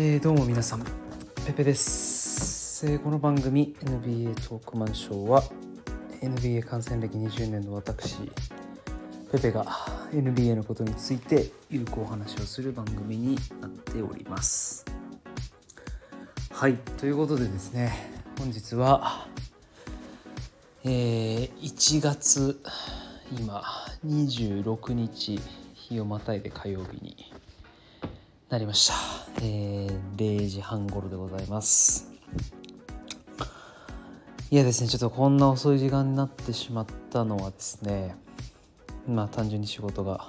えー、どうも皆さん。ペペです、えー、この番組 NBA トークマンショーは NBA 観戦歴20年の私ペペが NBA のことについて有効話をする番組になっております。はいということでですね本日はえー、1月今26日日をまたいで火曜日になりました、えー、0時半頃でございます。いやですねちょっとこんな遅い時間になってしまったのはですねまあ単純に仕事が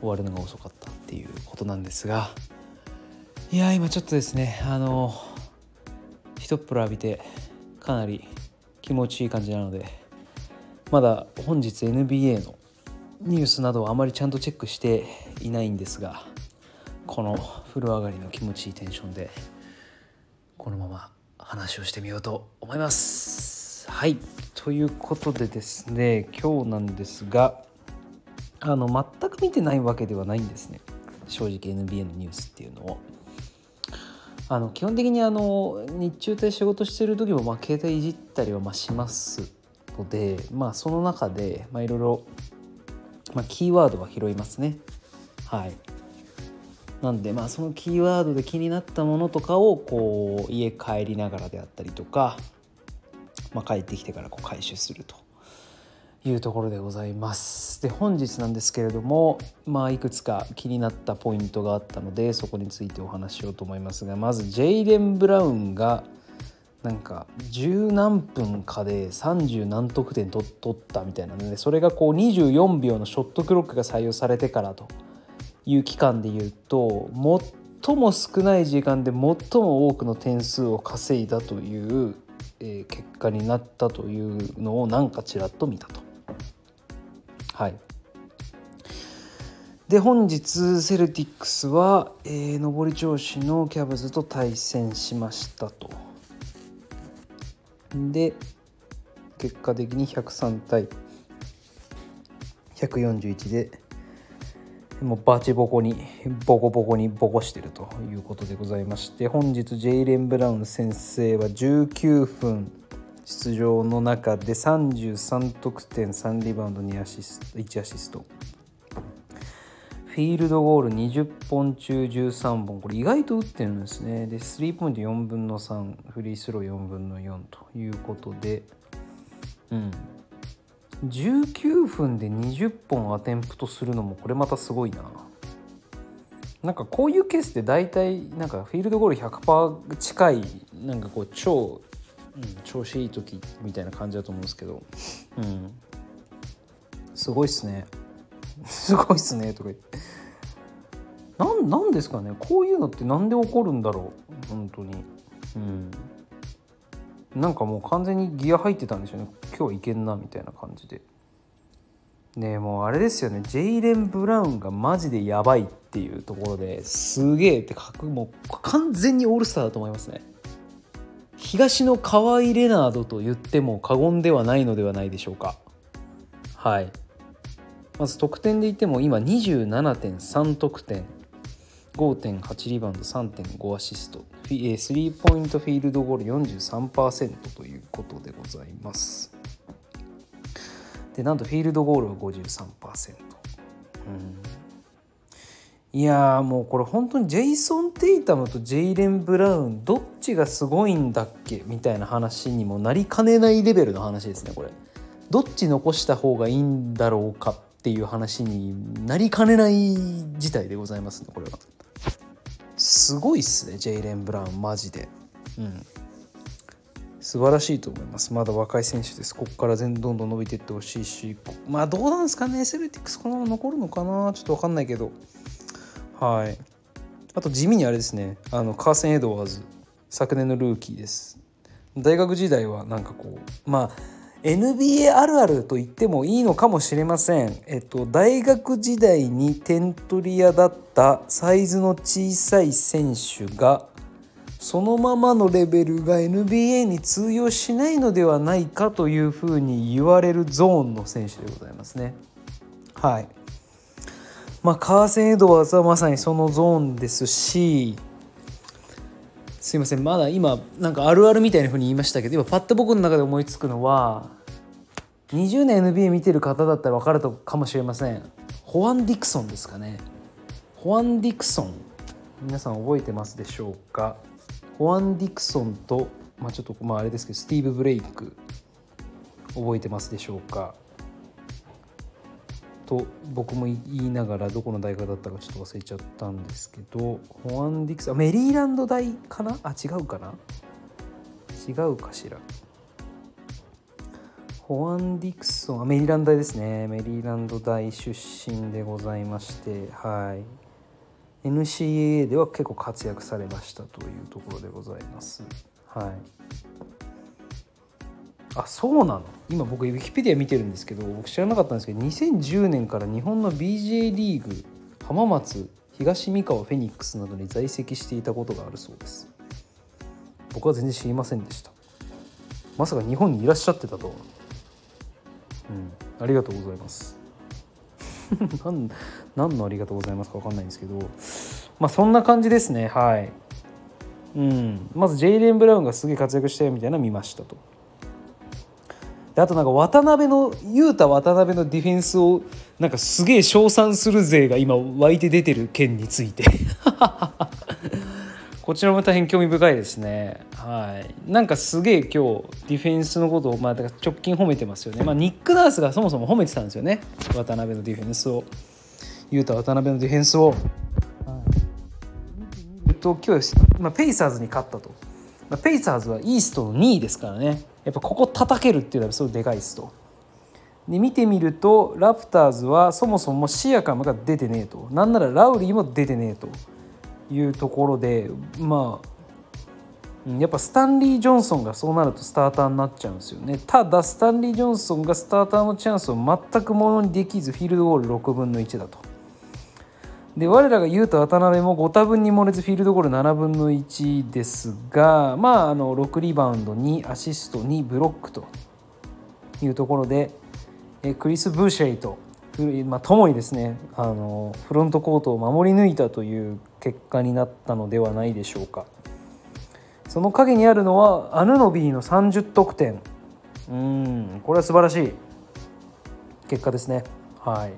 終わるのが遅かったっていうことなんですがいや今ちょっとですねあの一っ風呂浴びてかなり気持ちいい感じなのでまだ本日 NBA のニュースなどはあまりちゃんとチェックしていないんですがこの風呂上がりの気持ちいいテンションでこのまま話をしてみようと思います。はいということでですね今日なんですがあの全く見てないわけではないんですね正直 NBA のニュースっていうのを。あの基本的にあの日中で仕事してる時もまあ携帯いじったりはましますので、まあ、その中でいろいろキーワードは拾いますね。はいなんでまあそのキーワードで気になったものとかをこう家帰りながらであったりとか、まあ、帰ってきてからこう回収するというところでございます。で本日なんですけれども、まあ、いくつか気になったポイントがあったのでそこについてお話ししようと思いますがまずジェイレン・ブラウンがなんか十何分かで30何得点取ったみたいなのでそれがこう24秒のショットクロックが採用されてからという期間でいうと最も少ない時間で最も多くの点数を稼いだという、え結果になったというのをなんかちらっと見たと。はいで本日セルティックスは、えー、上り調子のキャブズと対戦しましたと。で結果的に103対141でもうバチボコにボコボコにボコしてるということでございまして本日ジェイレン・ブラウン先生は19分出場の中で33得点3リバウンド2アシスト1アシスト。フィールドゴール20本中13本。これ意外と打ってるんですね。でスリーポイント4分の3フリースロー4分の4ということでうん。19分で20本アテンプトするのもこれまたすごいな。なんかこういうケースって大体なんかフィールドゴール100%近いなんかこう超、うん、調子いい時みたいな感じだと思うんですけど。うん。すごいっすね。すごいっすね。とか言って。なんなんですかね。こういうのって何で起こるんだろう。本当に。うん。なんかもう完全にギア入ってたんでしょうね。今日いけんなみたいな感じで。ねもうあれですよね。ジェイレン・ブラウンがマジでやばいっていうところですげえって書くもう完全にオールスターだと思いますね。東の河合レナードと言っても過言ではないのではないでしょうか。はい。まず得点で言っても今27.3得点。5.8リバウンド3.5アシスト。スリーポイントフィールドゴール43%ということでございます。でなんとフィールドゴールは53%、うん、いやもうこれ本当にジェイソン・テイタムとジェイレン・ブラウンどっちがすごいんだっけ？みたいな話にもなりかねないレベルの話ですねこれ。どっち残した方がいいんだろうかっていう話になりかねない事態でございますねこれは。すごいっすねジェイレン・ブラウンマジで。うん。素晴らしいと思います。まだ若い選手です。ここから全どんどん伸びていってほしいし。まあどうなんですかねセルティックスこのまま残るのかな？ちょっと分かんないけど。はい。あと地味にあれですね。あのカーセン・エドワーズ昨年のルーキーです。大学時代はなんかこうまあ NBA あるあると言ってもいいのかもしれません。えっと、大学時代に点取り屋だったサイズの小さい選手がそのままのレベルが NBA に通用しないのではないかというふうに言われるゾーンの選手でございますね。はい。まあ、カーセン・エドワーズはまさにそのゾーンですし、すいませんまだ今なんかあるあるみたいな風に言いましたけど今パッと僕の中で思いつくのは20年 NBA 見てる方だったら分かるかもしれません。ホアン・ディクソンですかね。ホアン・ディクソン。皆さん覚えてますでしょうか？ホアン・ディクソンと、まあ、ちょっとまああれですけどスティーブ・ブレイク覚えてますでしょうか？と僕も言いながらどこの大学だったかちょっと忘れちゃったんですけどホアン・ディクソンメリーランド大かな？あ違うかな？違うかしら。ホアン・ディクソンメリーランド大ですね。メリーランド大出身でございましてはい。NCAA では結構活躍されましたというところでございます。はい。あそうなの？今僕ウィキペディア見てるんですけど僕知らなかったんですけど2010年から日本の BJ リーグ浜松東三河フェニックスなどに在籍していたことがあるそうです。僕は全然知りませんでした。まさか日本にいらっしゃってたとは。うん。ありがとうございます。何何のありがとうございますか分かんないんですけど。まあそんな感じですね。はい。うん。まずジェイレン・ブラウンがすげえ活躍したよみたいなの見ましたと。であとなんか渡辺の雄太渡辺のディフェンスをなんかすげえ称賛する勢が今湧いて出てる件について。こちらも大変興味深いですね。はい。なんかすげえ今日ディフェンスのことを、まあ、直近褒めてますよね、まあ、ニック・ナースがそもそも褒めてたんですよね。渡辺のディフェンスを。雄太渡辺のディフェンスを、はい、と今日、まあ、ペイサーズに勝ったと、まあ、ペイサーズはイーストの2位ですからね。やっぱここ叩けるっていうのはすごいでかいですと。で見てみるとラプターズはそもそもシアカムが出てねえと。なんならラウリーも出てねえと。いうところでまあやっぱスタンリー・ジョンソンがそうなるとスターターになっちゃうんですよね。ただスタンリー・ジョンソンがスターターのチャンスを全くものにできずフィールドゴール6分の1だと。で我らが言うと渡辺も5多分に漏れずフィールドゴール7分の1ですが、まあ、あの6リバウンド2アシスト2ブロックというところでえクリス・ブーシェイと、まあ、ともにですねあのフロントコートを守り抜いたという結果になったのではないでしょうか。その陰にあるのはアヌノビーの30得点。うんこれは素晴らしい。結果ですね。はい。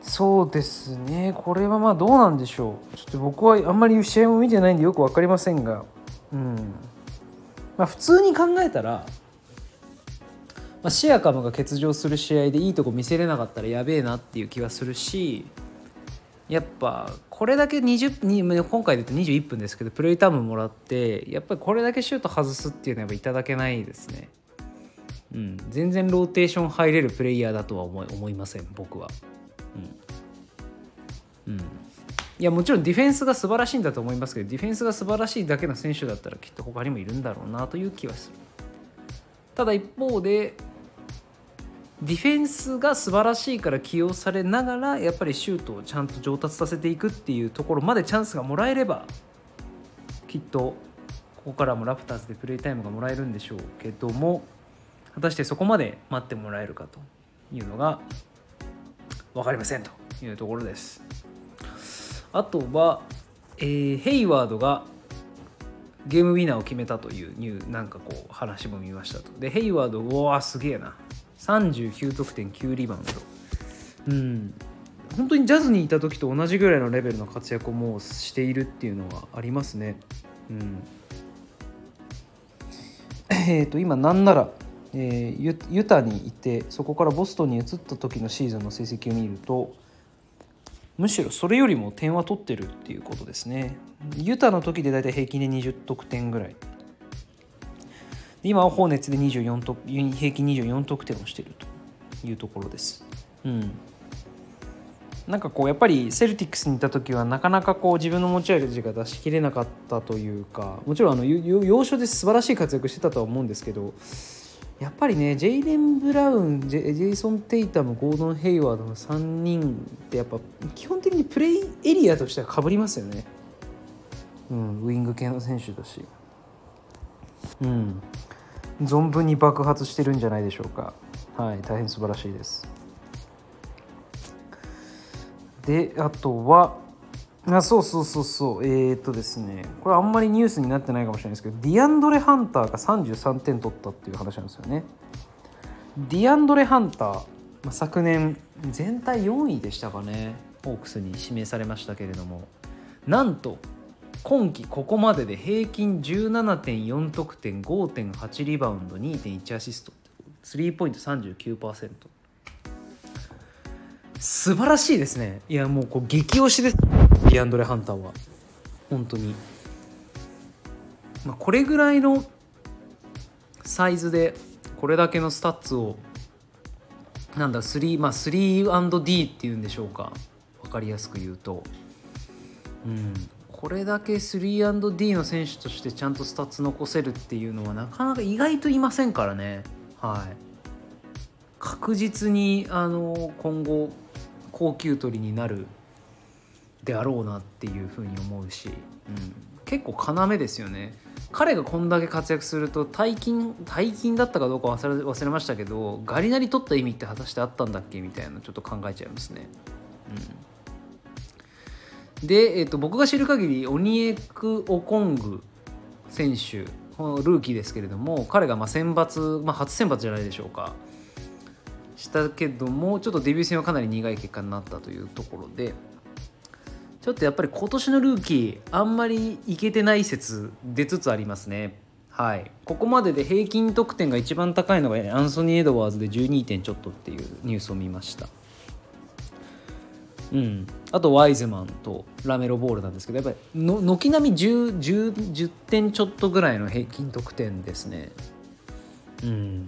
そうですね。これはまあどうなんでしょう。ちょっと僕はあんまり試合も見てないんでよく分かりませんが、うん。まあ、普通に考えたら、まあ、シアカムが欠場する試合でいいとこ見せれなかったらやべえなっていう気はするしやっぱこれだけ20に今回で言うと21分ですけどプレイタイムもらってやっぱりこれだけシュート外すっていうのはやっぱいただけないですね。うん、全然ローテーション入れるプレイヤーだとは思い思いません僕は。うん、うん、いやもちろんディフェンスが素晴らしいんだと思いますけどディフェンスが素晴らしいだけの選手だったらきっと他にもいるんだろうなという気はするただ一方でディフェンスが素晴らしいから起用されながらやっぱりシュートをちゃんと上達させていくっていうところまでチャンスがもらえればきっとここからもラプターズでプレータイムがもらえるんでしょうけども果たしてそこまで待ってもらえるかというのが分かりませんというところです。あとは、えー、ヘイワードがゲームウィナーを決めたというニューなんかこう話も見ましたと。で、ヘイワード、うわすげえな。39得点9リバウンド。うん。本当にジャズにいた時と同じぐらいのレベルの活躍をもうしているっていうのはありますね。うん。えっ、ー、と、今なんなら、えー、ユタにいてそこからボストンに移った時のシーズンの成績を見るとむしろそれよりも点は取ってるっていうことですねユタの時で大体平均で20得点ぐらい今はホーネッツで24得平均24得点をしているというところです。うん。なんかこうやっぱりセルティックスにいた時はなかなかこう自分の持ち味が出し切れなかったというかもちろんあの要所で素晴らしい活躍してたとは思うんですけどやっぱりねジェイレン・ブラウンジェジェイソン・テイタムゴードン・ヘイワードの3人ってやっぱ基本的にプレイエリアとしてはかぶりますよね、うん、ウイング系の選手だし、うん、存分に爆発してるんじゃないでしょうか。はい大変素晴らしいです。であとはあそうそうそうそうえー、っとですねこれあんまりニュースになってないかもしれないですけどディアンドレ・ハンターが33点取ったっていう話なんですよね。ディアンドレ・ハンター、まあ、昨年全体4位でしたかねホークスに指名されましたけれどもなんと今季ここまでで平均17.4得点5.8リバウンド2.1アシスト。スリーポイント39%素晴らしいですね。いやもうこう激推しです。ディアンドレ・ハンターは。本当に、まあ、これぐらいのサイズでこれだけのスタッツをなんだ 3, まあ 3&D っていうんでしょうか。分かりやすく言うと。うん。これだけ 3&D の選手としてちゃんとスタッツ残せるっていうのはなかなか意外といませんからね。はい。確実にあの今後高給取りになるであろうなっていうふうに思うし、うん、結構要ですよね。彼がこんだけ活躍すると大金大金だったかどうか忘れ忘れましたけどガリナリ取った意味って果たしてあったんだっけみたいなちょっと考えちゃいますね。うん、で、えーと、僕が知る限りオニエク・オコング選手ルーキーですけれども彼がまあ選抜、まあ、初選抜じゃないでしょうか。したけどもちょっとデビュー戦はかなり苦い結果になったというところでちょっとやっぱり今年のルーキーあんまりいけてない説出つつありますね。はい。ここまでで平均得点が一番高いのがアンソニー・エドワーズで12点ちょっとっていうニュースを見ました。うん。あとワイズマンとラメロボールなんですけどやっぱりの軒並み 10, 10, 10点ちょっとぐらいの平均得点ですね。うん。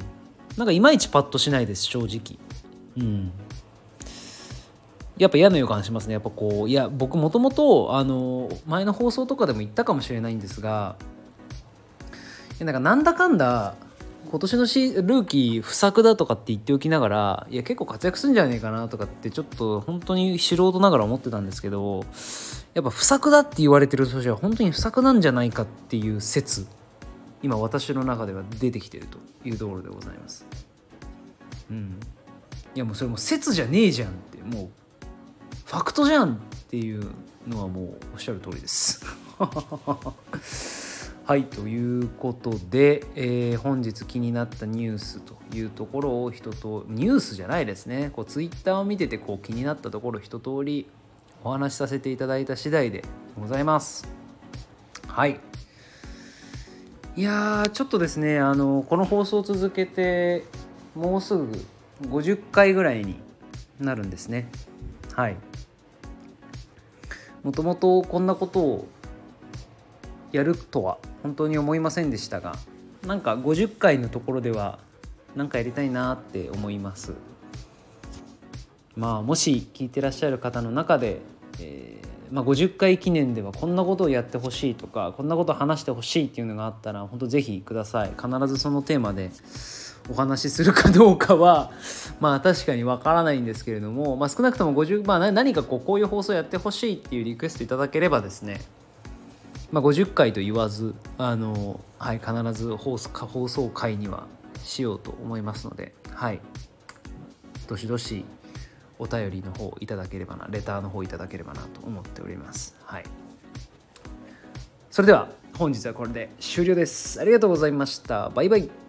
なんかいまいちパッとしないです正直。うん。やっぱ嫌な予感しますね。やっぱこういや僕もともとあの前の放送とかでも言ったかもしれないんですがなんかなんだかんだ今年のシルーキー不作だとかって言っておきながらいや結構活躍するんじゃねえかなとかってちょっと本当に素人ながら思ってたんですけどやっぱ不作だって言われてる年は本当に不作なんじゃないかっていう説今私の中では出てきてるというところでございます。うん、いやもうそれも説じゃねえじゃんってもうファクトじゃんっていうのはもうおっしゃる通りです。はいということで、えー、本日気になったニュースというところを人とニュースじゃないですね。こうツイッターを見ててこう気になったところ一通りお話しさせていただいた次第でございます。はい。いやちょっとですねあのこの放送を続けてもうすぐ50回ぐらいになるんですね。はい。もともとこんなことをやるとは本当に思いませんでしたがなんか50回のところでは何かやりたいなって思います。まあもし聞いてらっしゃる方の中で、えーまあ、50回記念ではこんなことをやってほしいとかこんなことを話してほしいっていうのがあったら本当ぜひください。必ずそのテーマでお話しするかどうかはまあ確かにわからないんですけれども、まあ、少なくとも50、まあ、何かこうこういう放送やってほしいっていうリクエストいただければですねまあ、50回と言わずあの、はい、必ず放送回にはしようと思いますので、はい、どしどしお便りの方いただければなレターの方いただければなと思っております。はい。それでは本日はこれで終了です。ありがとうございました。バイバイ。